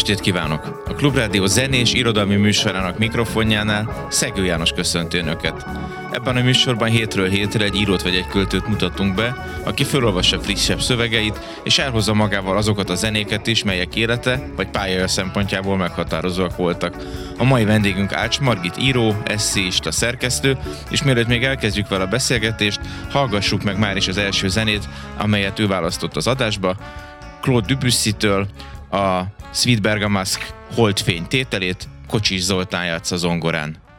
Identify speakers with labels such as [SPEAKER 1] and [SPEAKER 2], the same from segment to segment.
[SPEAKER 1] estét kívánok! A Klubrádió zenés irodalmi műsorának mikrofonjánál Szegő János köszönti Önöket. Ebben a műsorban hétről hétre egy írót vagy egy költőt mutatunk be, aki felolvassa frissebb szövegeit, és elhozza magával azokat a zenéket is, melyek élete vagy pályája szempontjából meghatározóak voltak. A mai vendégünk Ács Margit író, eszéista, szerkesztő, és mielőtt még elkezdjük vele a beszélgetést, hallgassuk meg már is az első zenét, amelyet ő választott az adásba, Claude Debussy-től, a Sweet Bergamask holdfény tételét Kocsis Zoltán játsz a zongorán.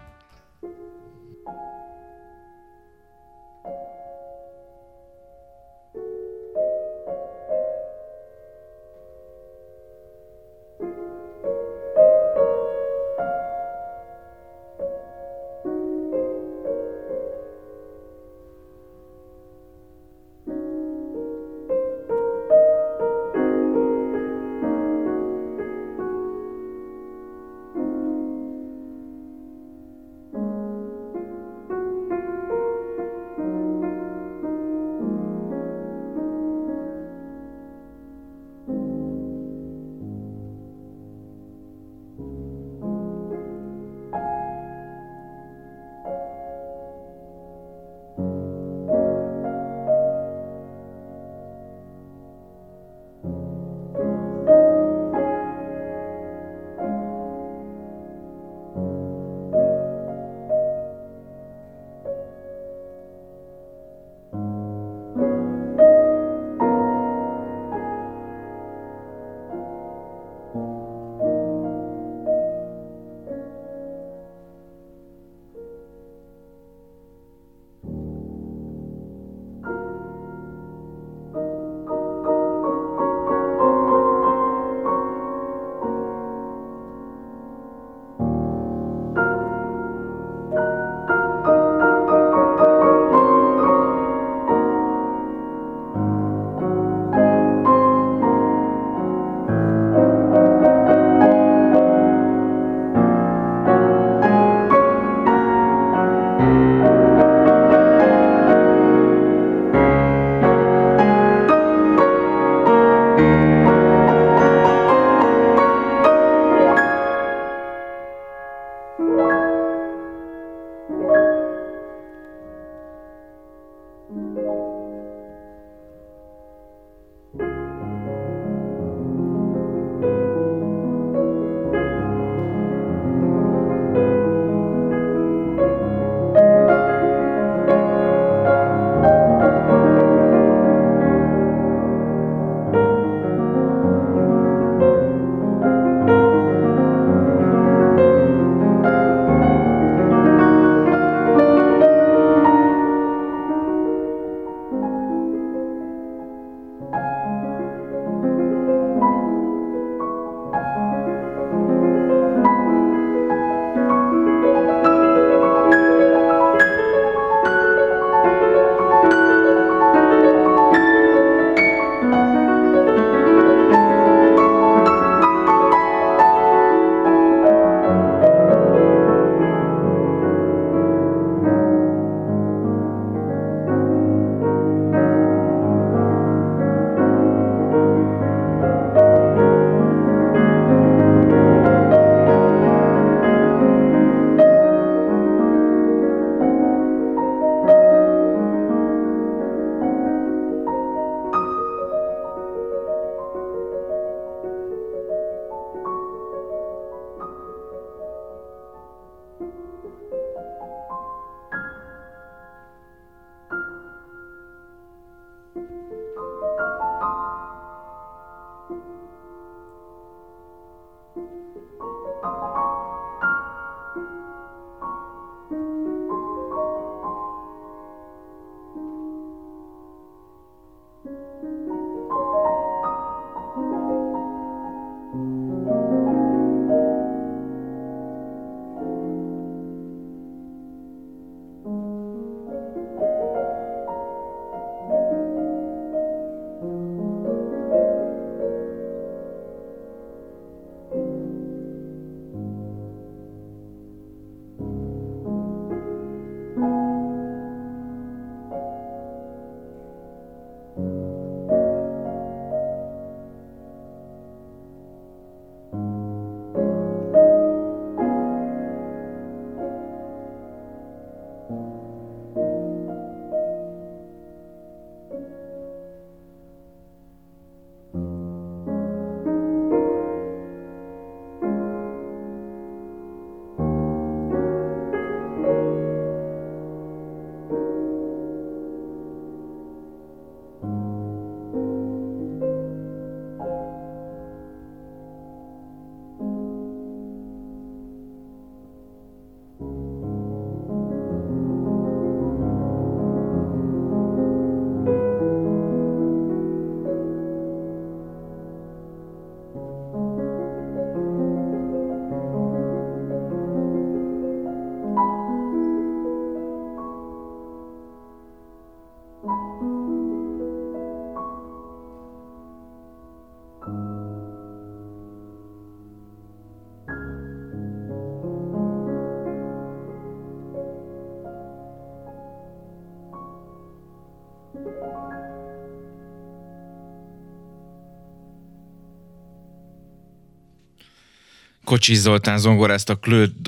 [SPEAKER 1] Kocsis Zoltán zongorázta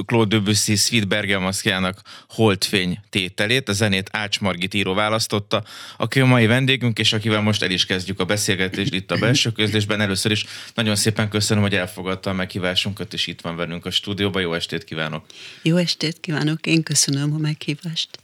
[SPEAKER 1] Claude Debussy Sweet Bergamaszkjának Holdfény tételét. A zenét Ács Margit író választotta, aki a mai vendégünk, és akivel most el is kezdjük a beszélgetést itt a belső közlésben. Először is nagyon szépen köszönöm, hogy elfogadta a meghívásunkat, és itt van velünk a stúdióban. Jó estét kívánok!
[SPEAKER 2] Jó estét kívánok! Én köszönöm a meghívást!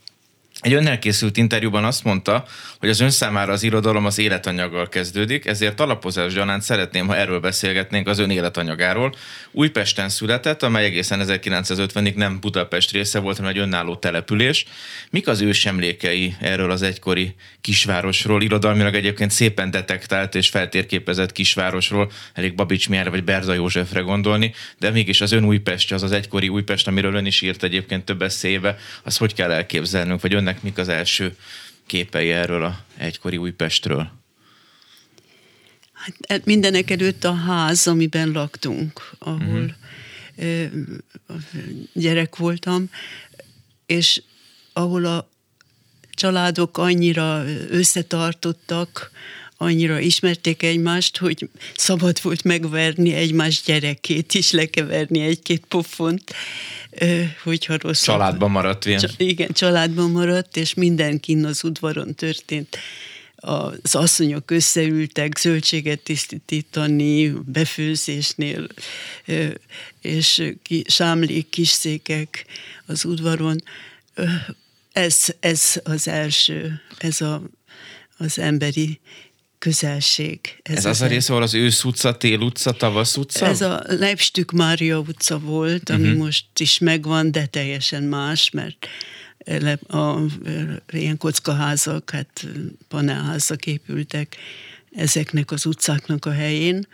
[SPEAKER 1] Egy önnel készült interjúban azt mondta, hogy az ön számára az irodalom az életanyaggal kezdődik, ezért alapozás gyanánt szeretném, ha erről beszélgetnénk az ön életanyagáról. Újpesten született, amely egészen 1950-ig nem Budapest része volt, hanem egy önálló település. Mik az ősemlékei erről az egykori kisvárosról, irodalmilag egyébként szépen detektált és feltérképezett kisvárosról, elég Babics Miára vagy Berza Józsefre gondolni, de mégis az ön Újpestje, az az egykori Újpest, amiről ön is írt egyébként több eszébe, az hogy kell elképzelnünk, vagy ön önnek mik az első képei erről a egykori Újpestről?
[SPEAKER 2] Hát, hát mindenek előtt a ház, amiben laktunk, ahol uh-huh. gyerek voltam, és ahol a családok annyira összetartottak, annyira ismerték egymást, hogy szabad volt megverni egymás gyerekét is, lekeverni egy-két pofont, hogyha rossz.
[SPEAKER 1] Családban maradt ilyen.
[SPEAKER 2] Igen, családban maradt, és mindenkin az udvaron történt az asszonyok összeültek zöldséget tisztítani befőzésnél, és sámlék, kisszékek az udvaron. Ez, ez az első, ez a, az emberi közelség.
[SPEAKER 1] Ez, ez az a rész, ahol az ősz utca, tél utca, tavasz utca?
[SPEAKER 2] Ez a Leipstük Mária utca volt, ami uh-huh. most is megvan, de teljesen más, mert a, a, ilyen kockaházak, hát panelházak épültek ezeknek az utcáknak a helyén,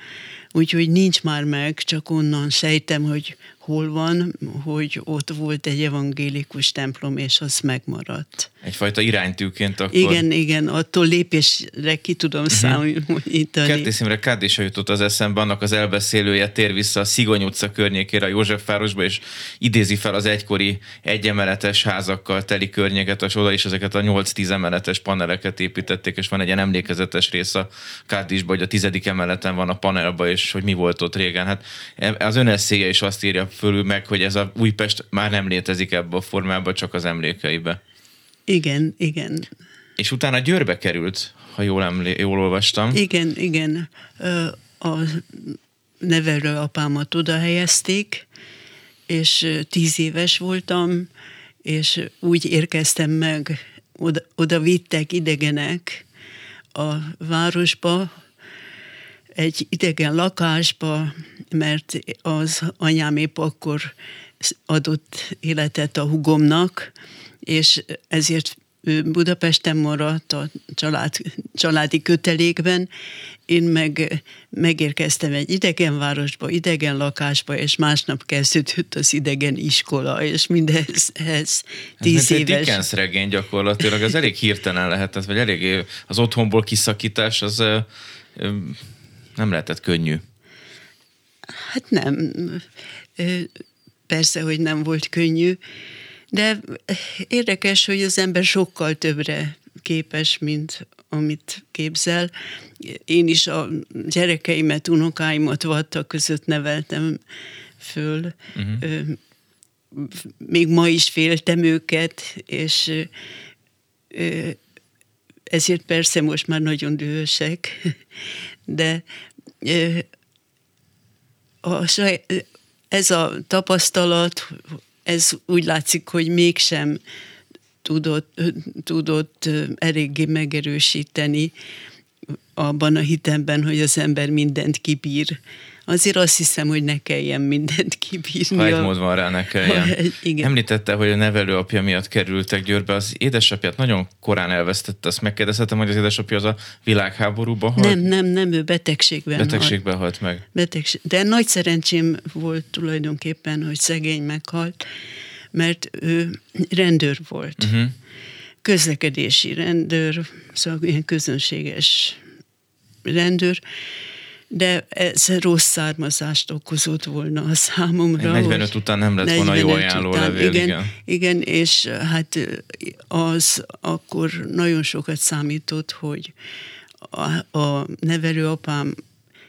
[SPEAKER 2] úgyhogy nincs már meg, csak onnan sejtem, hogy hol van, hogy ott volt egy evangélikus templom, és az megmaradt.
[SPEAKER 1] Egyfajta iránytűként akkor.
[SPEAKER 2] Igen, igen, attól lépésre ki tudom uh-huh. számítani.
[SPEAKER 1] Kertészimre Kádésa jutott az eszembe, annak az elbeszélője tér vissza a Szigony utca környékére, a Józsefvárosba, és idézi fel az egykori egyemeletes házakkal teli környéket, és oda is ezeket a 8-10 emeletes paneleket építették, és van egy ilyen emlékezetes rész a Kádisba, hogy a tizedik emeleten van a panelba, és hogy mi volt ott régen. Hát az ön is azt írja fölül meg, hogy ez a Újpest már nem létezik ebbe a formában, csak az emlékeibe.
[SPEAKER 2] Igen, igen.
[SPEAKER 1] És utána Győrbe került, ha jól, emlé- jól olvastam.
[SPEAKER 2] Igen, igen. A nevelő apámat oda helyezték, és tíz éves voltam, és úgy érkeztem meg, oda, oda vittek idegenek a városba, egy idegen lakásba, mert az anyám épp akkor adott életet a hugomnak, és ezért Budapesten maradt a család, családi kötelékben, én meg megérkeztem egy idegen városba, idegen lakásba, és másnap kezdődött az idegen iskola, és mindez ez tíz
[SPEAKER 1] ez
[SPEAKER 2] éves.
[SPEAKER 1] Egy Dickens regény gyakorlatilag, az elég hirtelen lehetett, vagy elég az otthonból kiszakítás, az nem lehetett könnyű.
[SPEAKER 2] Hát nem. Persze, hogy nem volt könnyű, de érdekes, hogy az ember sokkal többre képes, mint amit képzel. Én is a gyerekeimet, unokáimat vatta között neveltem föl. Uh-huh. Még ma is féltem őket, és ezért persze most már nagyon dühösek, de a, ez a tapasztalat, ez úgy látszik, hogy mégsem tudott, tudott eléggé megerősíteni abban a hitemben, hogy az ember mindent kibír azért azt hiszem, hogy ne kelljen mindent kibírni.
[SPEAKER 1] Ha egy mód van rá, ne kelljen. Ha, igen. Említette, hogy a nevelőapja miatt kerültek Győrbe. Az édesapját nagyon korán elvesztette. Azt megkérdezhetem, hogy az édesapja az a világháborúban halt?
[SPEAKER 2] Nem, nem, nem, ő betegségben
[SPEAKER 1] Betegségben halt, halt meg.
[SPEAKER 2] Betegség. De nagy szerencsém volt tulajdonképpen, hogy szegény meghalt, mert ő rendőr volt. Uh-huh. Közlekedési rendőr, szóval ilyen közönséges rendőr, de ez rossz származást okozott volna a számomra.
[SPEAKER 1] 45 után nem lett volna jó ajánló után, levél,
[SPEAKER 2] igen, igen. Igen, és hát az akkor nagyon sokat számított, hogy a, a nevelőapám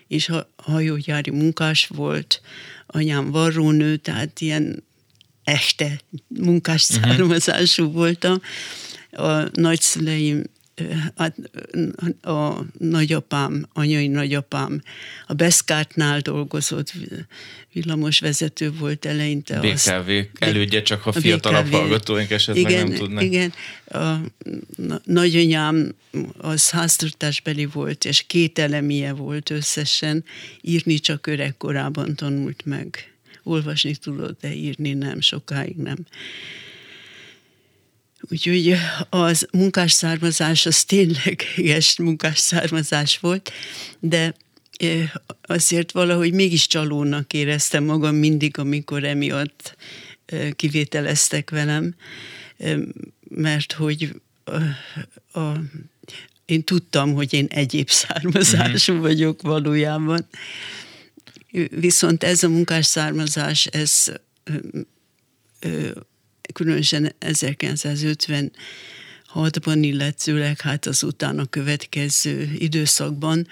[SPEAKER 2] és hajógyári munkás volt, anyám varrónő, tehát ilyen este munkás uh-huh. származású voltam. A nagyszüleim hát a nagyapám, anyai nagyapám a Beszkártnál dolgozott, villamos vezető volt eleinte.
[SPEAKER 1] BKV azt, elődje, csak ha fiatalabb hallgatóink esetleg igen, nem tudnak.
[SPEAKER 2] Igen, a nagyanyám az háztartásbeli volt, és két elemie volt összesen, írni csak öregkorában tanult meg. Olvasni tudott, de írni nem, sokáig nem. Úgyhogy az munkás származás az tényleges munkás származás volt, de azért valahogy mégis csalónak éreztem magam mindig, amikor emiatt kivételeztek velem, mert hogy a, a, én tudtam, hogy én egyéb származású mm-hmm. vagyok valójában. Viszont ez a munkás származás, ez különösen 1956-ban, illetőleg hát az utána következő időszakban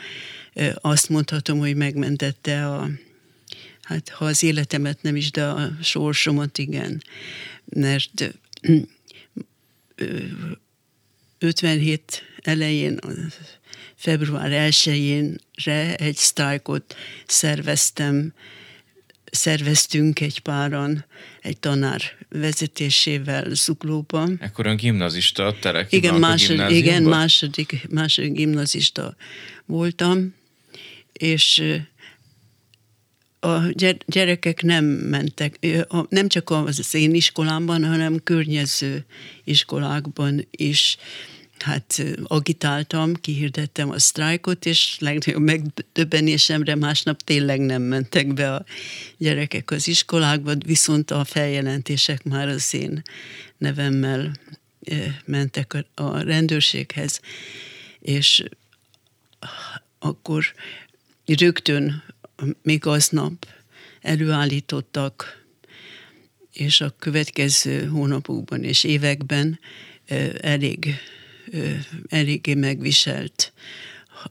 [SPEAKER 2] azt mondhatom, hogy megmentette a, hát ha az életemet nem is, de a sorsomat igen, mert 57 elején, február 1-énre egy sztrájkot szerveztem szerveztünk egy páran egy tanár vezetésével Zuglóban.
[SPEAKER 1] Ekkor ön gimnazista, terek
[SPEAKER 2] igen, másod, igen, második, második gimnazista voltam, és a gyerekek nem mentek, nem csak az én iskolámban, hanem környező iskolákban is hát agitáltam, kihirdettem a sztrájkot, és legnagyobb megdöbbenésemre másnap tényleg nem mentek be a gyerekek az iskolákba, viszont a feljelentések már az én nevemmel mentek a rendőrséghez, és akkor rögtön még aznap előállítottak, és a következő hónapokban és években elég eléggé megviselt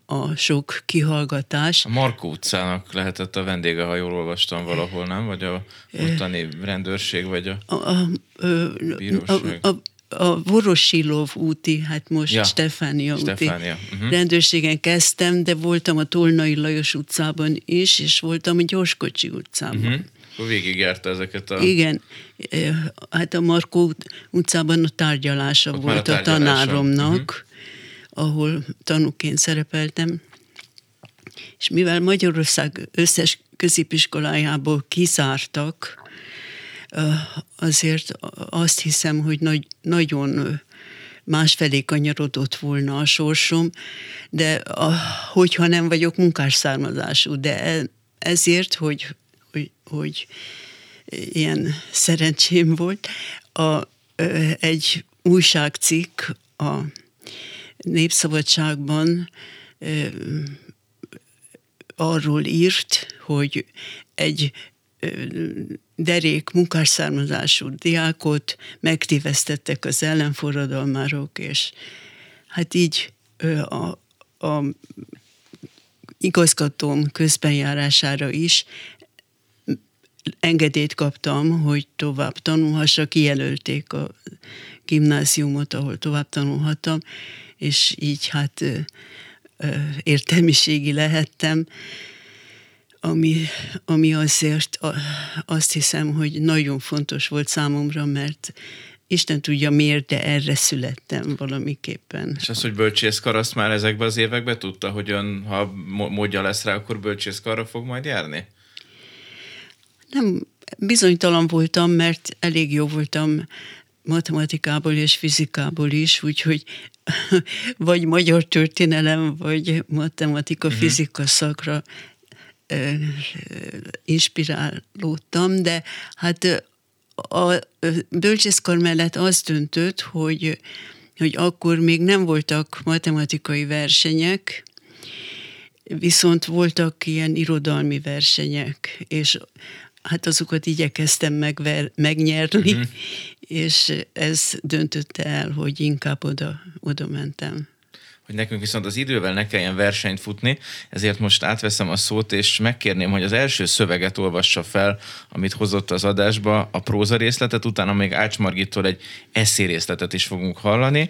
[SPEAKER 2] a sok kihallgatás.
[SPEAKER 1] A Markó utcának lehetett a vendége, ha jól olvastam valahol, nem? Vagy a ottani rendőrség, vagy a, a, a,
[SPEAKER 2] bíróság? A, a, a Vorosilov úti, hát most ja, Stefánia, Stefánia. úti uh-huh. rendőrségen kezdtem, de voltam a Tolnai Lajos utcában is, és voltam a Gyorskocsi utcában. Uh-huh.
[SPEAKER 1] Akkor végigjárta ezeket a...
[SPEAKER 2] Igen, hát a Markó utcában a tárgyalása Ott volt a, a tanáromnak, uh-huh. ahol tanúként szerepeltem. És mivel Magyarország összes középiskolájából kiszártak, azért azt hiszem, hogy nagy, nagyon másfelé kanyarodott volna a sorsom, de a, hogyha nem vagyok munkás származású, de e, ezért, hogy hogy, hogy ilyen szerencsém volt. A, egy újságcikk a Népszabadságban arról írt, hogy egy derék munkásszármazású diákot megtévesztettek az ellenforradalmárok, és hát így a, a igazgatóm közbenjárására is engedélyt kaptam, hogy tovább tanulhassak, kijelölték a gimnáziumot, ahol tovább tanulhattam, és így hát értelmiségi lehettem, ami, ami azért azt hiszem, hogy nagyon fontos volt számomra, mert Isten tudja miért, de erre születtem valamiképpen.
[SPEAKER 1] És az, hogy bölcsészkar, azt már ezekben az években tudta, hogy ön, ha módja lesz rá, akkor bölcsészkarra fog majd járni?
[SPEAKER 2] Nem, bizonytalan voltam, mert elég jó voltam matematikából és fizikából is, úgyhogy vagy magyar történelem, vagy matematika, uh-huh. fizika szakra inspirálódtam, de hát a bölcsészkar mellett az döntött, hogy, hogy akkor még nem voltak matematikai versenyek, viszont voltak ilyen irodalmi versenyek, és hát azokat igyekeztem megver, megnyerni, uh-huh. és ez döntötte el, hogy inkább oda, oda mentem.
[SPEAKER 1] hogy nekünk viszont az idővel ne kelljen versenyt futni, ezért most átveszem a szót, és megkérném, hogy az első szöveget olvassa fel, amit hozott az adásba, a próza részletet, utána még Ács Margittól egy eszé részletet is fogunk hallani,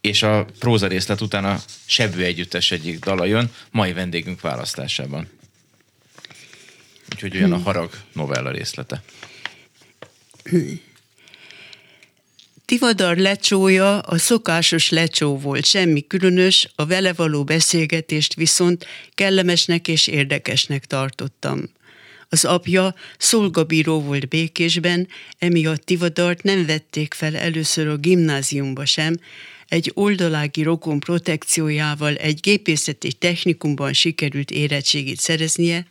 [SPEAKER 1] és a próza részlet után a Sebő Együttes egyik dala jön, mai vendégünk választásában. Úgyhogy olyan a harag novella részlete.
[SPEAKER 2] Tivadar lecsója a szokásos lecsó volt, semmi különös, a vele való beszélgetést viszont kellemesnek és érdekesnek tartottam. Az apja szolgabíró volt Békésben, emiatt Tivadart nem vették fel először a gimnáziumba sem, egy oldalági rokon protekciójával egy gépészeti technikumban sikerült érettségit szereznie,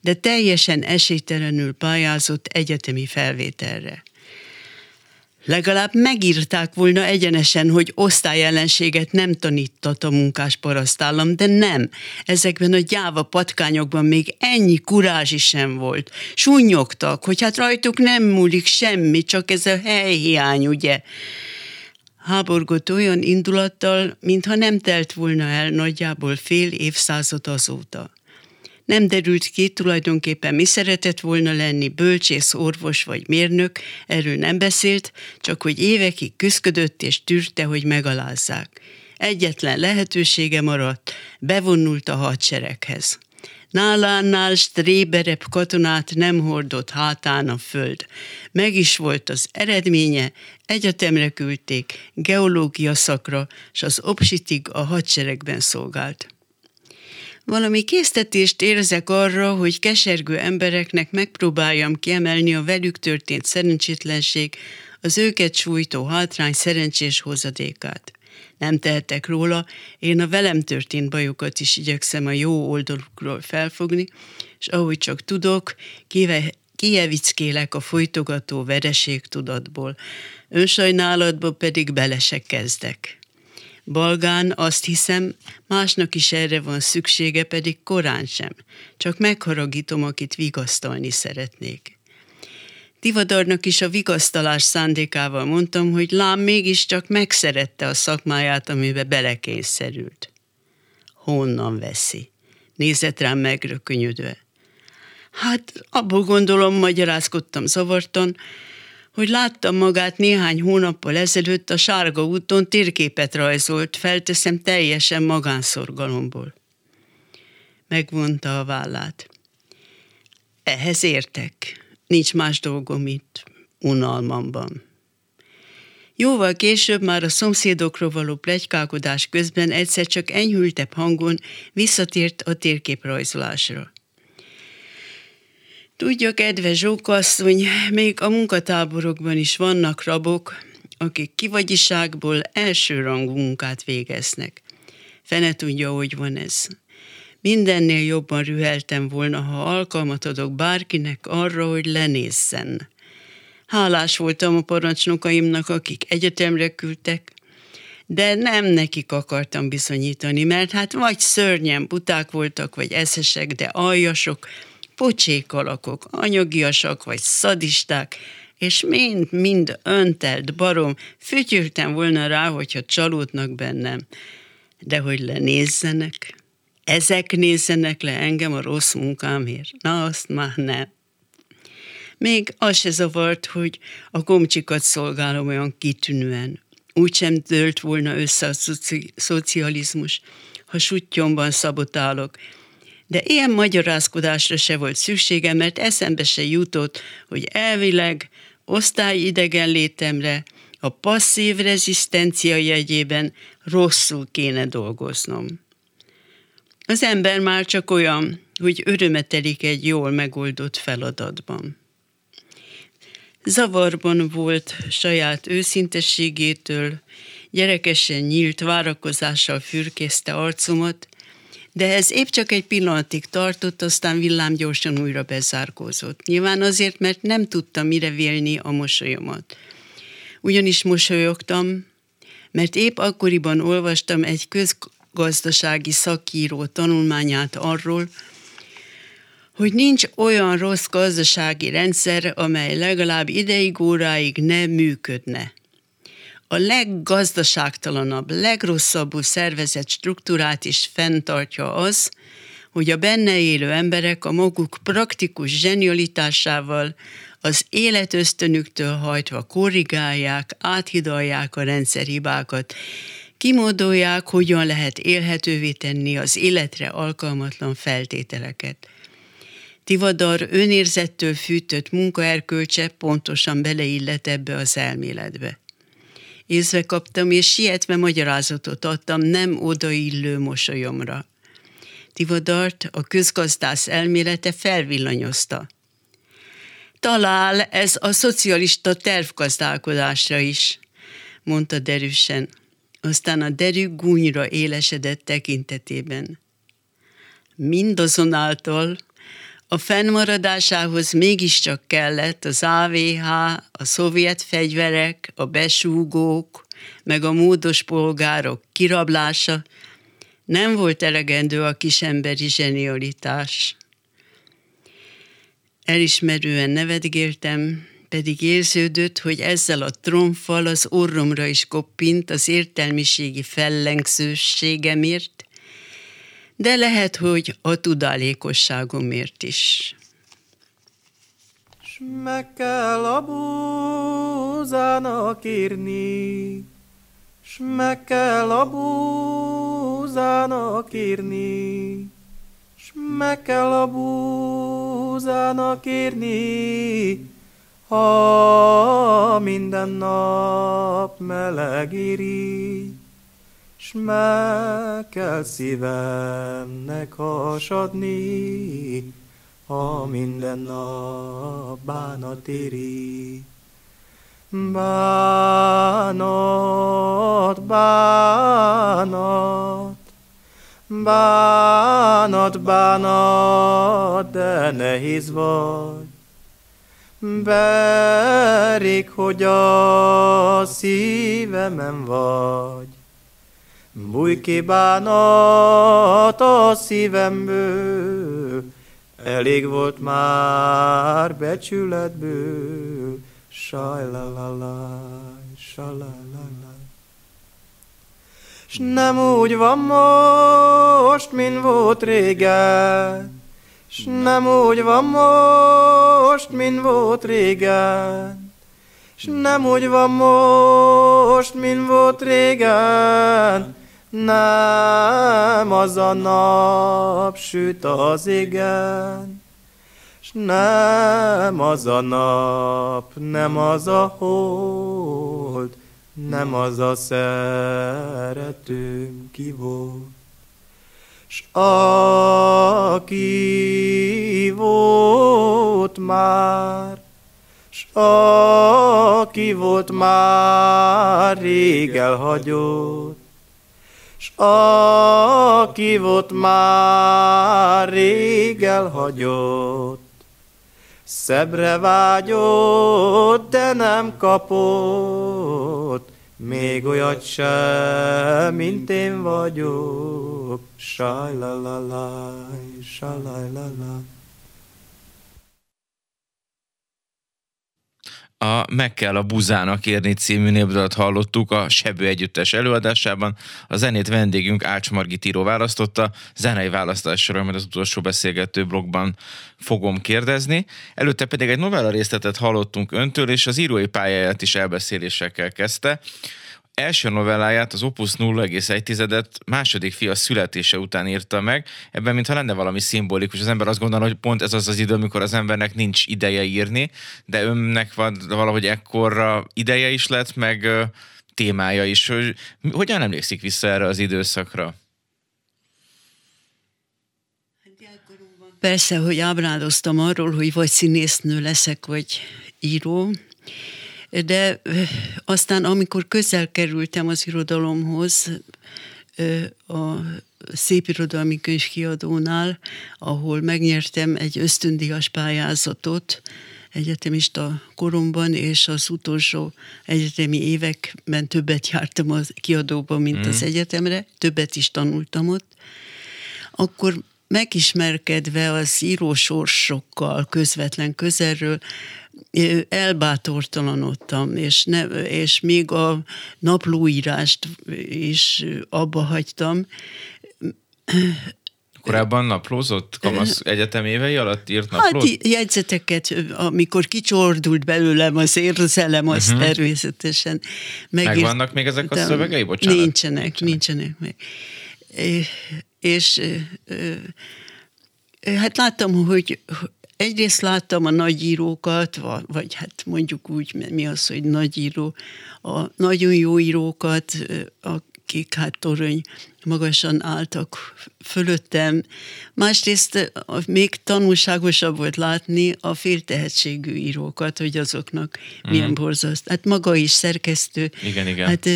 [SPEAKER 2] de teljesen esélytelenül pályázott egyetemi felvételre. Legalább megírták volna egyenesen, hogy osztályellenséget nem tanított a munkás parasztállam, de nem. Ezekben a gyáva patkányokban még ennyi kurázsi sem volt. Súnyogtak, hogy hát rajtuk nem múlik semmi, csak ez a helyhiány, ugye? Háborgott olyan indulattal, mintha nem telt volna el nagyjából fél évszázad azóta. Nem derült ki tulajdonképpen mi szeretett volna lenni, bölcsész, orvos vagy mérnök, erről nem beszélt, csak hogy évekig küszködött és tűrte, hogy megalázzák. Egyetlen lehetősége maradt, bevonult a hadsereghez. Nálánál stréberebb katonát nem hordott hátán a föld. Meg is volt az eredménye, egyetemre küldték, geológia szakra, s az obsitig a hadseregben szolgált. Valami késztetést érzek arra, hogy kesergő embereknek megpróbáljam kiemelni a velük történt szerencsétlenség, az őket sújtó hátrány szerencsés hozadékát. Nem tehetek róla, én a velem történt bajokat is igyekszem a jó oldalukról felfogni, és ahogy csak tudok, kive, kievickélek a folytogató vereség tudatból, önsajnálatba pedig bele se kezdek. Balgán azt hiszem, másnak is erre van szüksége, pedig korán sem. Csak megharagítom, akit vigasztalni szeretnék. Tivadarnak is a vigasztalás szándékával mondtam, hogy lám mégiscsak megszerette a szakmáját, amibe belekényszerült. Honnan veszi? Nézett rám megrökönyödve. Hát abból gondolom, magyarázkodtam zavartan, hogy láttam magát néhány hónappal ezelőtt a Sárga úton térképet rajzolt, felteszem teljesen magánszorgalomból. Megvonta a vállát. Ehhez értek. Nincs más dolgom itt, unalmamban. Jóval később már a szomszédokról való plegykálkodás közben egyszer csak enyhültebb hangon visszatért a térképrajzolásra. Tudja, kedves Zsókasszony, még a munkatáborokban is vannak rabok, akik kivagyiságból elsőrangú munkát végeznek. Fene tudja, hogy van ez. Mindennél jobban rüheltem volna, ha alkalmat adok bárkinek arra, hogy lenézzen. Hálás voltam a parancsnokaimnak, akik egyetemre küldtek, de nem nekik akartam bizonyítani, mert hát vagy szörnyen buták voltak, vagy eszesek, de aljasok, pocsék alakok, anyagiasak vagy szadisták, és mind-mind öntelt barom, fütyültem volna rá, hogyha csalódnak bennem. De hogy lenézzenek, ezek nézzenek le engem a rossz munkámért, na azt már nem. Még az se zavart, hogy a komcsikat szolgálom olyan kitűnően. Úgy sem dőlt volna össze a szoci- szocializmus, ha sutyomban szabotálok, de ilyen magyarázkodásra se volt szüksége, mert eszembe se jutott, hogy elvileg osztályidegen létemre a passzív rezisztencia jegyében rosszul kéne dolgoznom. Az ember már csak olyan, hogy örömetelik egy jól megoldott feladatban. Zavarban volt saját őszintességétől, gyerekesen nyílt várakozással fürkészte arcomat, de ez épp csak egy pillanatig tartott, aztán villám gyorsan újra bezárkózott. Nyilván azért, mert nem tudtam mire vélni a mosolyomat. Ugyanis mosolyogtam, mert épp akkoriban olvastam egy közgazdasági szakíró tanulmányát arról, hogy nincs olyan rossz gazdasági rendszer, amely legalább ideig óráig nem működne. A leggazdaságtalanabb, legrosszabbul szervezett struktúrát is fenntartja az, hogy a benne élő emberek a maguk praktikus zsenialitásával az életösztönüktől hajtva korrigálják, áthidalják a rendszerhibákat, kimódolják, hogyan lehet élhetővé tenni az életre alkalmatlan feltételeket. Tivadar önérzettől fűtött munkaerkölcse pontosan beleillet ebbe az elméletbe. Észve kaptam, és sietve magyarázatot adtam nem odaillő mosolyomra. Tivadart a közgazdász elmélete felvillanyozta. Talál ez a szocialista tervgazdálkodásra is, mondta derűsen. Aztán a derű gúnyra élesedett tekintetében. Mindazonáltal a fennmaradásához mégiscsak kellett az AVH, a szovjet fegyverek, a besúgók, meg a módos polgárok kirablása, nem volt elegendő a kisemberi zsenialitás. Elismerően nevetgéltem, pedig érződött, hogy ezzel a tromfal az orromra is koppint az értelmiségi fellengzőségemért, de lehet, hogy a tudálékosságomért is.
[SPEAKER 3] S meg kell a búzának írni, s meg kell a búzának írni, s meg kell a búzának írni, ha minden nap meleg irigy, s meg kell szívemnek hasadni, ha minden nap bánat éri. Bánat, bánat, bánat, bánat, de nehéz vagy. Berik, hogy a szívemen vagy. Bújj ki a szívemből, elég volt már becsületből. Sajlalalaj, salalala. S nem úgy van most, mint volt régen, S nem úgy van most, mint volt régen, S nem úgy van most, mint volt régen, nem az a nap süt az igen, s nem az a nap, nem az a hold, nem az a szeretőm ki volt. S aki volt már, s aki volt már, rég elhagyott, s aki volt már, rég elhagyott. Szebbre vágyott, de nem kapott, még olyat sem, mint én vagyok. Sajlalalaj, sajlalalaj.
[SPEAKER 1] A Meg kell a buzának érni című népdalt hallottuk a Sebő Együttes előadásában. A zenét vendégünk Ács Margit író választotta, zenei választásról majd az utolsó beszélgető blogban fogom kérdezni. Előtte pedig egy novella részletet hallottunk öntől, és az írói pályáját is elbeszélésekkel kezdte első novelláját, az Opus 0,1-et második fia születése után írta meg. Ebben mintha lenne valami szimbolikus. Az ember azt gondolna, hogy pont ez az az idő, amikor az embernek nincs ideje írni, de önnek van valahogy ekkorra ideje is lett, meg témája is. Hogy, hogyan emlékszik vissza erre az időszakra?
[SPEAKER 2] Persze, hogy ábrádoztam arról, hogy vagy színésznő leszek, vagy író, de aztán, amikor közel kerültem az irodalomhoz, a Szép Irodalmi Könyvkiadónál, ahol megnyertem egy ösztöndias pályázatot, egyetemista koromban, és az utolsó egyetemi években többet jártam a kiadóban, mint mm. az egyetemre, többet is tanultam ott, akkor megismerkedve az írósorsokkal közvetlen közelről, elbátortalanodtam, és, ne, és még a naplóírást is abba hagytam.
[SPEAKER 1] Korábban naplózott? Kamasz egyetem évei alatt írt naplót?
[SPEAKER 2] Hát jegyzeteket, amikor kicsordult belőlem az érzelem, az uh-huh. természetesen
[SPEAKER 1] megírt. Megvannak még ezek a szövegei? Bocsánat.
[SPEAKER 2] Nincsenek, nincsenek, nincsenek meg. És hát láttam, hogy egyrészt láttam a nagyírókat, vagy hát mondjuk úgy, mi az, hogy nagyíró, a nagyon jó írókat, akik hát torony magasan álltak fölöttem. Másrészt még tanulságosabb volt látni a féltehetségű írókat, hogy azoknak mm. milyen borzaszt. Hát maga is szerkesztő.
[SPEAKER 1] Igen, igen.
[SPEAKER 2] Hát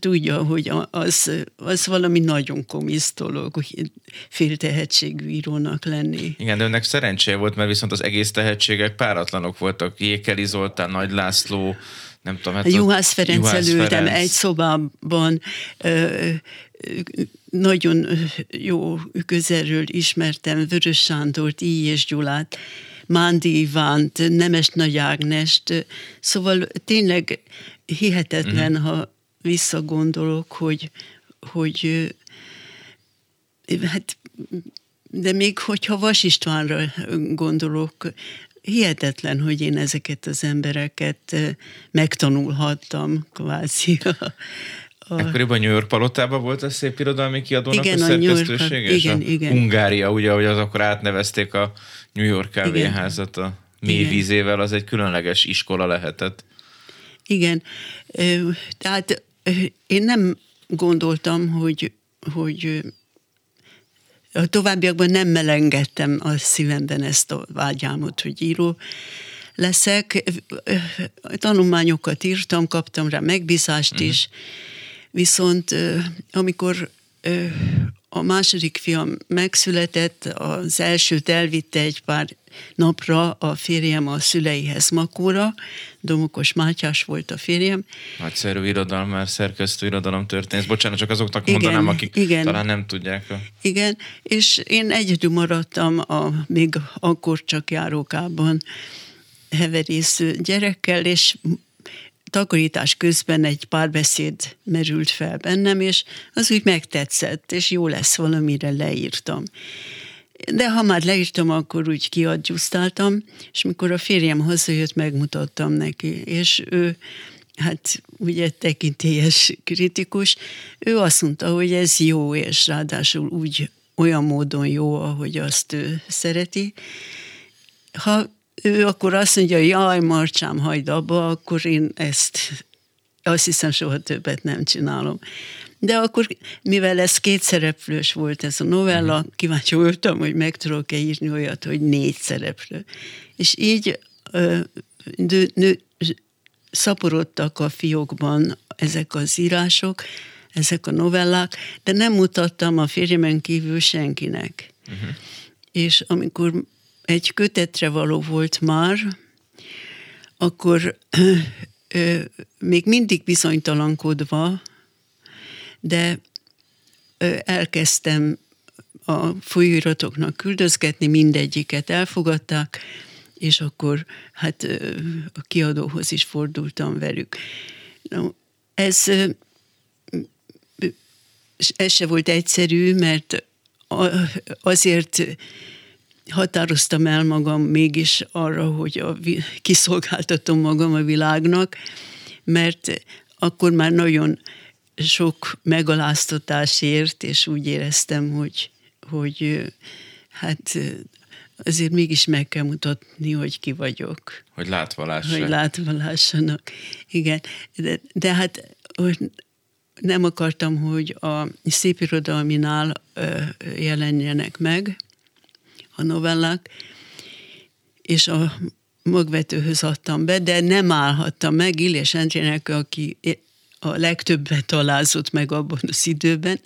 [SPEAKER 2] tudja, hogy az, az valami nagyon komisz dolog, hogy féltehetségű írónak lenni.
[SPEAKER 1] Igen, de önnek szerencséje volt, mert viszont az egész tehetségek páratlanok voltak. Jékeli Zoltán, Nagy László, nem tudom. Hát
[SPEAKER 2] Juhász Ferenc ültem egy szobában, nagyon jó közelről ismertem Vörös Sándort, Így és Gyulát, Mándi Ivánt, Nemes Nagy Ágnest, szóval tényleg hihetetlen, uh-huh. ha visszagondolok, hogy, hogy hát de még hogyha Vas Istvánra gondolok, hihetetlen, hogy én ezeket az embereket megtanulhattam kvázi. A,
[SPEAKER 1] a... Ekkoriban New York palotában volt a szép irodalmi kiadónak
[SPEAKER 2] igen,
[SPEAKER 1] a
[SPEAKER 2] szerkesztőség, és igen,
[SPEAKER 1] a
[SPEAKER 2] igen.
[SPEAKER 1] Hungária, ugye, hogy az akkor átnevezték a New York kávéházat a mély vízével, az egy különleges iskola lehetett.
[SPEAKER 2] Igen, tehát én nem gondoltam, hogy, hogy a továbbiakban nem melengedtem a szívemben ezt a vágyámot, hogy író leszek. Tanulmányokat írtam, kaptam rá megbízást uh-huh. is, viszont amikor a második fiam megszületett, az elsőt elvitte egy pár napra a férjem a szüleihez Makóra, Domokos Mátyás volt a férjem.
[SPEAKER 1] Nagyszerű irodalom, már szerkesztő irodalom történt. Bocsánat, csak azoknak igen, mondanám, akik igen, talán nem tudják.
[SPEAKER 2] Igen, és én egyedül maradtam a még akkor csak járókában heverésző gyerekkel, és takarítás közben egy párbeszéd merült fel bennem, és az úgy megtetszett, és jó lesz valamire leírtam. De ha már leírtam, akkor úgy kiadjusztáltam, és mikor a férjem hazajött, megmutattam neki, és ő hát ugye tekintélyes kritikus, ő azt mondta, hogy ez jó, és ráadásul úgy olyan módon jó, ahogy azt ő szereti. Ha ő akkor azt mondja, jaj, Marcsám, hagyd abba, akkor én ezt azt hiszem soha többet nem csinálom. De akkor, mivel ez két szereplős volt ez a novella, mhm. kíváncsi voltam, hogy meg tudok-e írni olyat, hogy négy szereplő. És így ö, nő, nő, szaporodtak a fiókban ezek az írások, ezek a novellák, de nem mutattam a férjemen kívül senkinek. Uh-huh. És amikor egy kötetre való volt már, akkor még mindig bizonytalankodva, de ö, elkezdtem a folyóiratoknak küldözgetni, mindegyiket elfogadták, és akkor hát a kiadóhoz is fordultam velük. No, ez, ez se volt egyszerű, mert azért határoztam el magam mégis arra, hogy a, kiszolgáltatom magam a világnak, mert akkor már nagyon sok megaláztatásért, és úgy éreztem, hogy, hogy hát azért mégis meg kell mutatni, hogy ki vagyok.
[SPEAKER 1] Hogy látva lássanak.
[SPEAKER 2] Hogy látva lássanak. Igen. De, de hát nem akartam, hogy a szépirodalminál jelenjenek meg, a novellák, és a magvetőhöz adtam be, de nem állhattam meg Illés Endrének, aki a legtöbbet talázott meg abban az időben.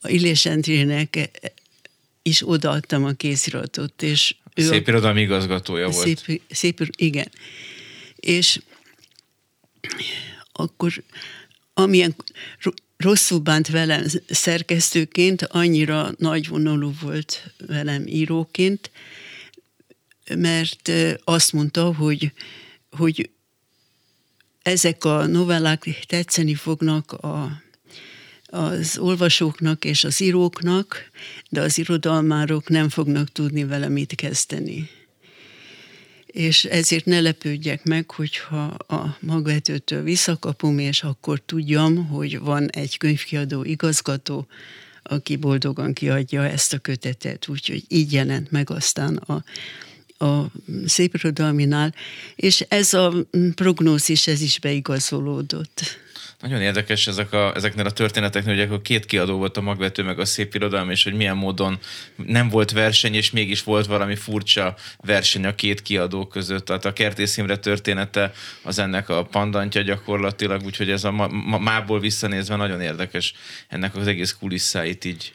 [SPEAKER 2] A Illés Endrének is odaadtam a kéziratot, és
[SPEAKER 1] ő szép irodalmi igazgatója
[SPEAKER 2] szép, volt. Szép, igen. És akkor amilyen rosszul bánt velem szerkesztőként, annyira nagyvonalú volt velem íróként, mert azt mondta, hogy, hogy ezek a novellák tetszeni fognak a, az olvasóknak és az íróknak, de az irodalmárok nem fognak tudni vele mit kezdeni. És ezért ne lepődjek meg, hogyha a magvetőtől visszakapom, és akkor tudjam, hogy van egy könyvkiadó igazgató, aki boldogan kiadja ezt a kötetet. Úgyhogy így jelent meg aztán a, a szépirodalminál, és ez a prognózis, ez is beigazolódott.
[SPEAKER 1] Nagyon érdekes ezek a, ezeknél a történeteknél, hogy akkor két kiadó volt a magvető, meg a szép irodalom, és hogy milyen módon nem volt verseny, és mégis volt valami furcsa verseny a két kiadó között. Tehát a Kertész Imre története az ennek a pandantja gyakorlatilag, úgyhogy ez a mából visszanézve nagyon érdekes ennek az egész kulisszáit így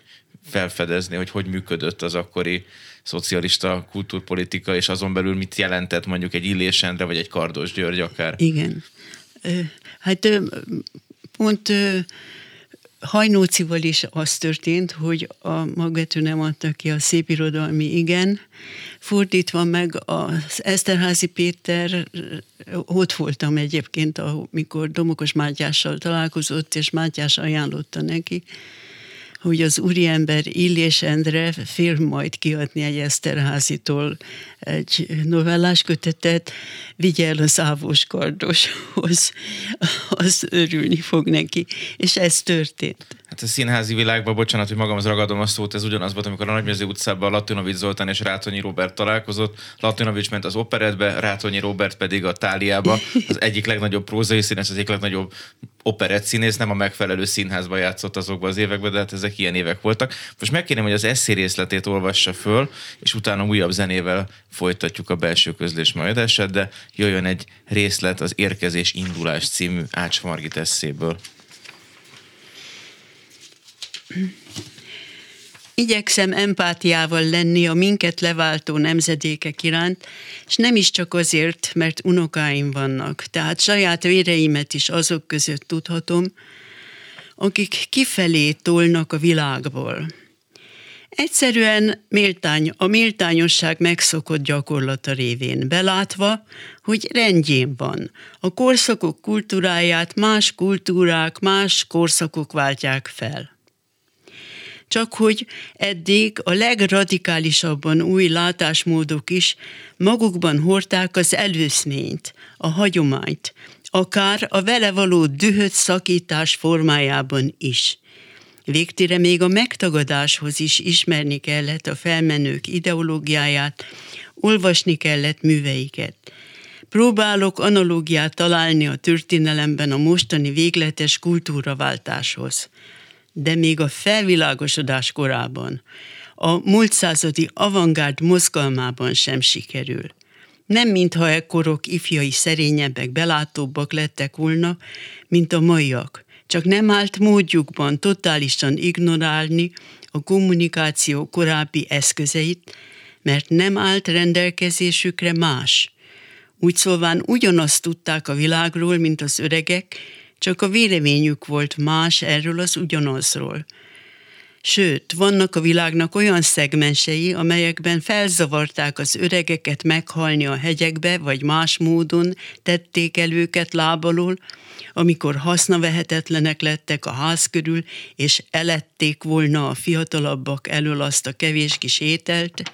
[SPEAKER 1] felfedezni, hogy hogy működött az akkori szocialista kultúrpolitika, és azon belül mit jelentett mondjuk egy Illés Endre, vagy egy Kardos György akár.
[SPEAKER 2] Igen. Hát pont Hajnócival is az történt, hogy a Magvető nem adta ki a szépirodalmi igen, fordítva meg az Eszterházi Péter, ott voltam egyébként, amikor Domokos Mátyással találkozott, és Mátyás ajánlotta neki, hogy az úriember Illés Endre fél majd kiadni egy Eszterházitól egy novellás kötetet, vigye el az ávós kardoshoz, az örülni fog neki. És ez történt.
[SPEAKER 1] Hát a színházi világban, bocsánat, hogy magam az ragadom a szót, ez ugyanaz volt, amikor a Nagymező utcában Latinovics Zoltán és Rátonyi Robert találkozott. Latinovics ment az operetbe, Rátonyi Robert pedig a Táliába. Az egyik legnagyobb prózai színész, az egyik legnagyobb operett színész, nem a megfelelő színházban játszott azokban az években, de hát ezek ilyen évek voltak. Most megkérném, hogy az eszé részletét olvassa föl, és utána újabb zenével folytatjuk a belső közlés majd de jöjjön egy részlet az Érkezés Indulás című Ács Margit eszéből.
[SPEAKER 2] Igyekszem empátiával lenni a minket leváltó nemzedékek iránt, és nem is csak azért, mert unokáim vannak, tehát saját véreimet is azok között tudhatom, akik kifelé tolnak a világból. Egyszerűen méltány, a méltányosság megszokott gyakorlata révén, belátva, hogy rendjén van. A korszakok kultúráját más kultúrák, más korszakok váltják fel. Csak hogy eddig a legradikálisabban új látásmódok is magukban hordták az előzményt, a hagyományt, akár a vele való dühöt szakítás formájában is – Végtére még a megtagadáshoz is ismerni kellett a felmenők ideológiáját, olvasni kellett műveiket. Próbálok analógiát találni a történelemben a mostani végletes kultúraváltáshoz. De még a felvilágosodás korában, a múlt századi avantgárd mozgalmában sem sikerül. Nem mintha ekkorok ifjai szerényebbek, belátóbbak lettek volna, mint a maiak – csak nem állt módjukban totálisan ignorálni a kommunikáció korábbi eszközeit, mert nem állt rendelkezésükre más. Úgy szólván ugyanazt tudták a világról, mint az öregek, csak a véleményük volt más erről az ugyanazról. Sőt, vannak a világnak olyan szegmensei, amelyekben felzavarták az öregeket meghalni a hegyekbe, vagy más módon tették el őket lábalól, amikor hasznavehetetlenek lettek a ház körül, és elették volna a fiatalabbak elől azt a kevés kis ételt,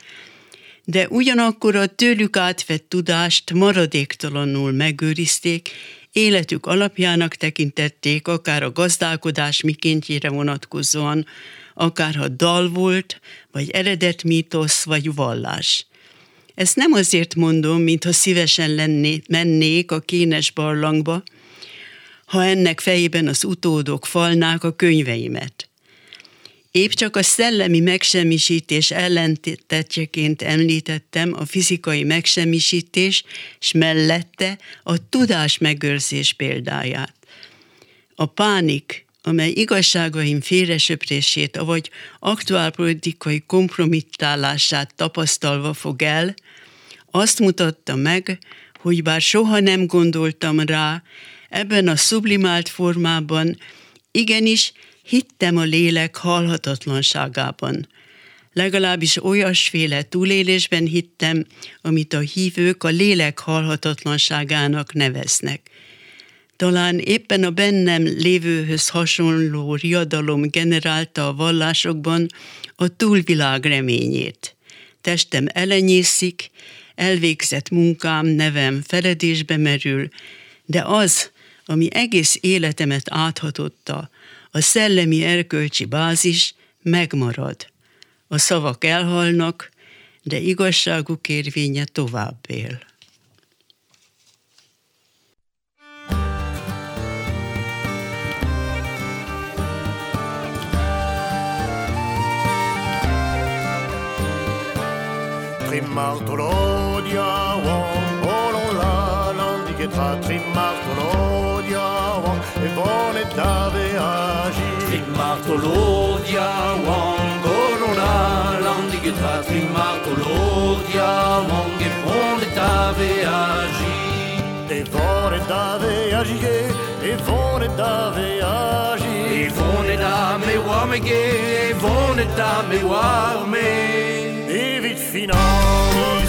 [SPEAKER 2] de ugyanakkor a tőlük átvett tudást maradéktalanul megőrizték, életük alapjának tekintették, akár a gazdálkodás mikéntjére vonatkozóan, akár ha dal volt, vagy eredet mítosz, vagy vallás. Ezt nem azért mondom, mintha szívesen lenné, mennék a kénes barlangba, ha ennek fejében az utódok falnák a könyveimet. Épp csak a szellemi megsemmisítés ellentétjeként említettem a fizikai megsemmisítés, és mellette a tudás megőrzés példáját. A pánik, amely igazságaim félresöprését, vagy aktuálpolitikai kompromittálását tapasztalva fog el, azt mutatta meg, hogy bár soha nem gondoltam rá, ebben a sublimált formában igenis Hittem a lélek halhatatlanságában. Legalábbis olyasféle túlélésben hittem, amit a hívők a lélek halhatatlanságának neveznek. Talán éppen a bennem lévőhöz hasonló riadalom generálta a vallásokban a túlvilág reményét. Testem elenyészik, elvégzett munkám, nevem feledésbe merül, de az, ami egész életemet áthatotta, a szellemi erkölcsi bázis megmarad. A szavak elhalnak, de igazságuk érvénye tovább él.
[SPEAKER 4] Trimartolodia, oh, la, la, trimartolodia, e buone dave
[SPEAKER 5] laji Vik martolodia wang golona Landig
[SPEAKER 4] etras Vik martolodia wang e pont et ave agi
[SPEAKER 5] E vor et ave agi ge
[SPEAKER 4] E vor et ave agi E vor et ame warme
[SPEAKER 5] ge E vor et ame warme E
[SPEAKER 4] vit finan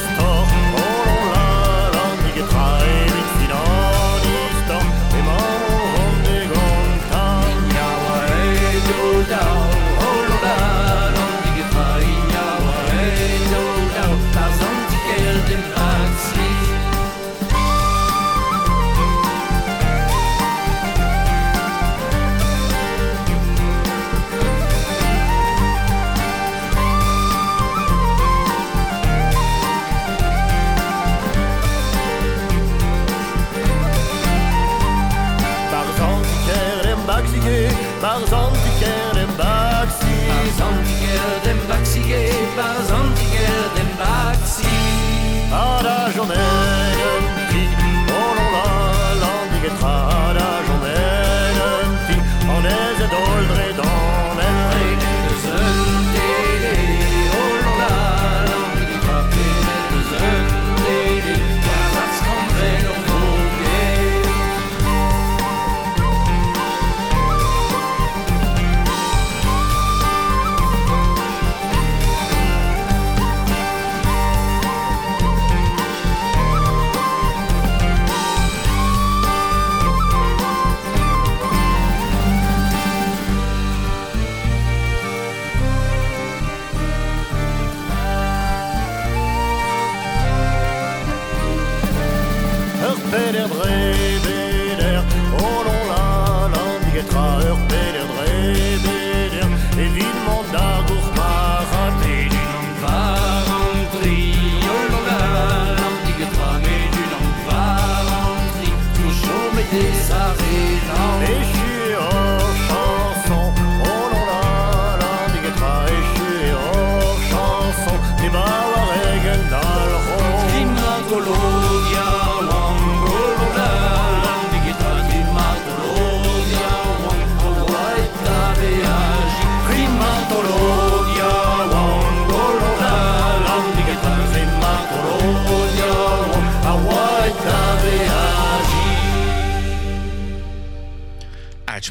[SPEAKER 1] Pardon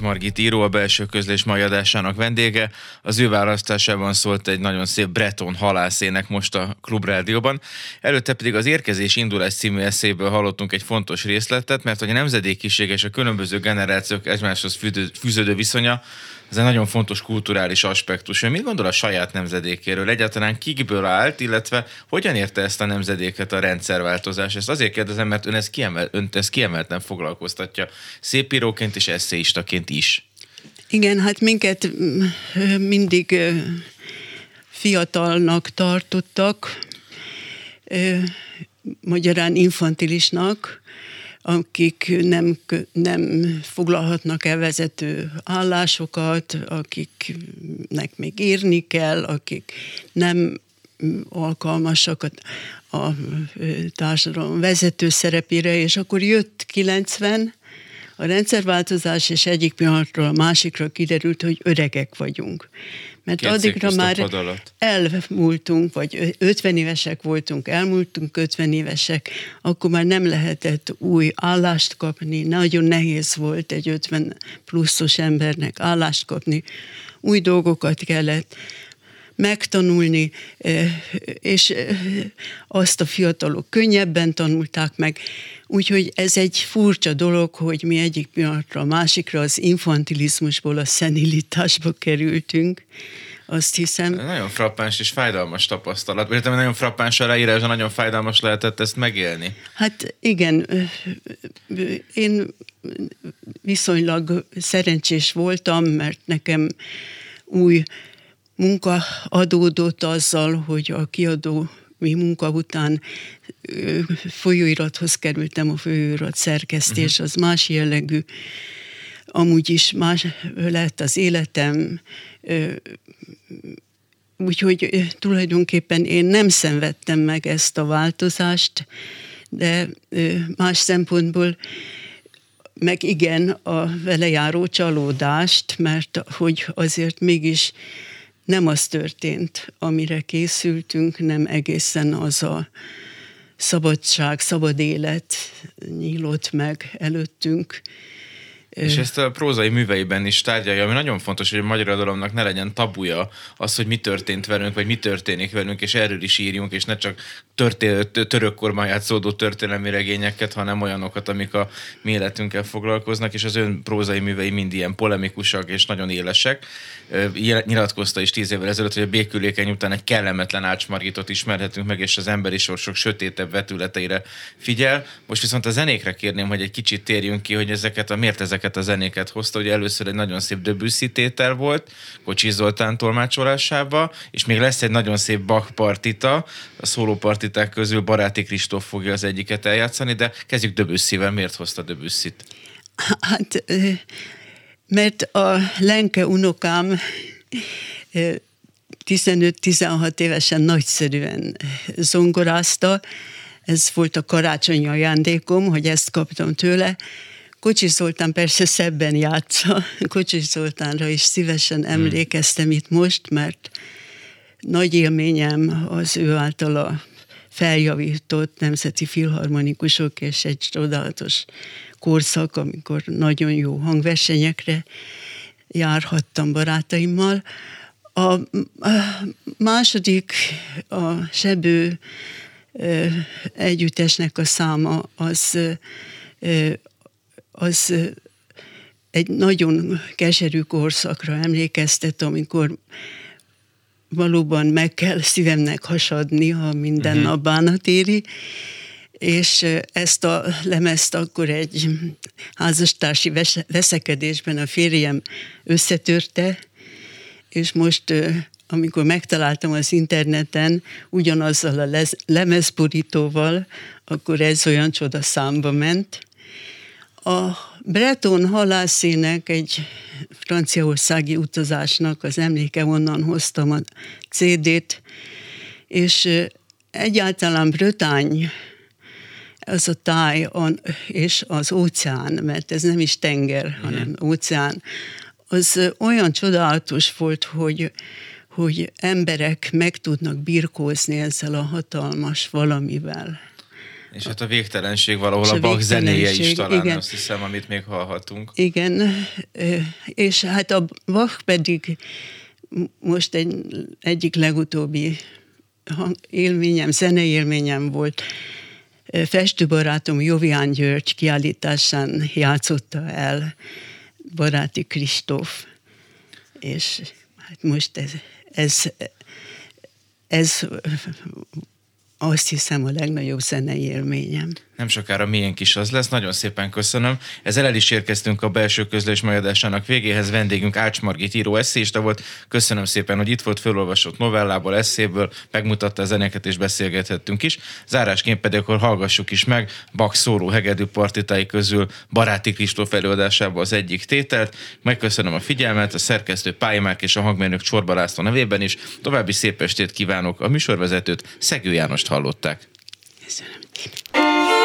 [SPEAKER 1] Margit író, a belső közlés mai adásának vendége. Az ő választásában szólt egy nagyon szép Breton halászének most a Klubrádióban. Előtte pedig az Érkezés indulás című eszéből hallottunk egy fontos részletet, mert hogy a nemzedékiség és a különböző generációk egymáshoz fűződő viszonya, ez egy nagyon fontos kulturális aspektus. Ön mit gondol a saját nemzedékéről? Egyáltalán kikből állt, illetve hogyan érte ezt a nemzedéket a rendszerváltozás? Ezt azért kérdezem, mert ön ezt, kiemel, önt ezt kiemelten foglalkoztatja szépíróként és eszéistaként is.
[SPEAKER 2] Igen, hát minket mindig fiatalnak tartottak, magyarán infantilisnak, akik nem, nem foglalhatnak el vezető állásokat, akiknek még írni kell, akik nem alkalmasak a, a társadalom vezető szerepére, és akkor jött 90, a rendszerváltozás, és egyik pillanatról a másikra kiderült, hogy öregek vagyunk. Mert
[SPEAKER 1] Két
[SPEAKER 2] addigra már elmúltunk, vagy 50 évesek voltunk, elmúltunk 50 évesek, akkor már nem lehetett új állást kapni, nagyon nehéz volt egy 50 pluszos embernek állást kapni, új dolgokat kellett megtanulni, és azt a fiatalok könnyebben tanulták meg. Úgyhogy ez egy furcsa dolog, hogy mi egyik pillanatra a másikra az infantilizmusból a szenilitásba kerültünk. Azt hiszem,
[SPEAKER 1] Nagyon frappáns és fájdalmas tapasztalat. Vagy nagyon frappáns a leírás, nagyon fájdalmas lehetett ezt megélni.
[SPEAKER 2] Hát igen, én viszonylag szerencsés voltam, mert nekem új munka adódott azzal, hogy a kiadó mi munka után folyóirathoz kerültem, a folyóirat szerkesztés, az más jellegű. Amúgy is más lett az életem, Úgyhogy tulajdonképpen én nem szenvedtem meg ezt a változást, de más szempontból meg igen a vele járó csalódást, mert hogy azért mégis nem az történt, amire készültünk, nem egészen az a szabadság, szabad élet nyílott meg előttünk.
[SPEAKER 1] És ezt a prózai műveiben is tárgyalja, ami nagyon fontos, hogy a magyar irodalomnak ne legyen tabuja az, hogy mi történt velünk, vagy mi történik velünk, és erről is írjunk, és ne csak történt, török korban játszódó történelmi regényeket, hanem olyanokat, amik a mi életünkkel foglalkoznak, és az ön prózai művei mind ilyen polemikusak és nagyon élesek. Nyilatkozta is tíz évvel ezelőtt, hogy a békülékeny után egy kellemetlen ácsmargitot ismerhetünk meg, és az emberi sorsok sötétebb vetületeire figyel. Most viszont a zenékre kérném, hogy egy kicsit térjünk ki, hogy ezeket a, miért ezeket a zenéket hozta. Ugye először egy nagyon szép Debussy volt, Kocsi Zoltán tolmácsolásába, és még lesz egy nagyon szép Bach partita, a szólópartiták közül Baráti Kristóf fogja az egyiket eljátszani, de kezdjük Debussy-vel. Miért hozta Debussy-t?
[SPEAKER 2] Hát, mert a Lenke unokám ö, 15-16 évesen nagyszerűen zongorázta, ez volt a karácsonyi ajándékom, hogy ezt kaptam tőle. Kocsi Zoltán persze szebben játsza, Kocsi Zoltánra is szívesen emlékeztem itt most, mert nagy élményem az ő általa feljavított nemzeti filharmonikusok, és egy csodálatos korszak, amikor nagyon jó hangversenyekre járhattam barátaimmal. A második, a Sebő együttesnek a száma az, az egy nagyon keserű korszakra emlékeztet, amikor valóban meg kell szívemnek hasadni, ha minden uh-huh. nap bánat éri, és ezt a lemezt akkor egy házastársi veszekedésben a férjem összetörte, és most amikor megtaláltam az interneten ugyanazzal a lez- lemezborítóval, akkor ez olyan csoda számba ment. A Breton halászének egy franciaországi utazásnak az emléke, onnan hoztam a CD-t, és egyáltalán Brötány, az a táj és az óceán, mert ez nem is tenger, hanem óceán, az olyan csodálatos volt, hogy, hogy emberek meg tudnak birkózni ezzel a hatalmas valamivel.
[SPEAKER 1] És hát a végtelenség valahol a, a Bach zenéje is talán, igen. azt hiszem, amit még hallhatunk.
[SPEAKER 2] Igen, és hát a Bach pedig most egy, egyik legutóbbi élményem, zeneélményem volt. Festőbarátom Jovián György kiállításán játszotta el Baráti Kristóf, és hát most ez, ez, ez azt hiszem a legnagyobb zenei élményem.
[SPEAKER 1] Nem sokára miénk is az lesz, nagyon szépen köszönöm. Ezzel el is érkeztünk a belső közlés majadásának végéhez. Vendégünk Ács Margit író eszéista volt. Köszönöm szépen, hogy itt volt felolvasott novellából, eszéből, megmutatta a zenéket és beszélgethettünk is. Zárásként pedig akkor hallgassuk is meg Bach szóró hegedű partitái közül Baráti Kristóf előadásából az egyik tételt. Megköszönöm a figyelmet, a szerkesztő Pályamák és a hangmérnök Csorba László nevében is. További szép estét kívánok a műsorvezetőt, Szegő Jánost hallották.
[SPEAKER 2] Köszönöm.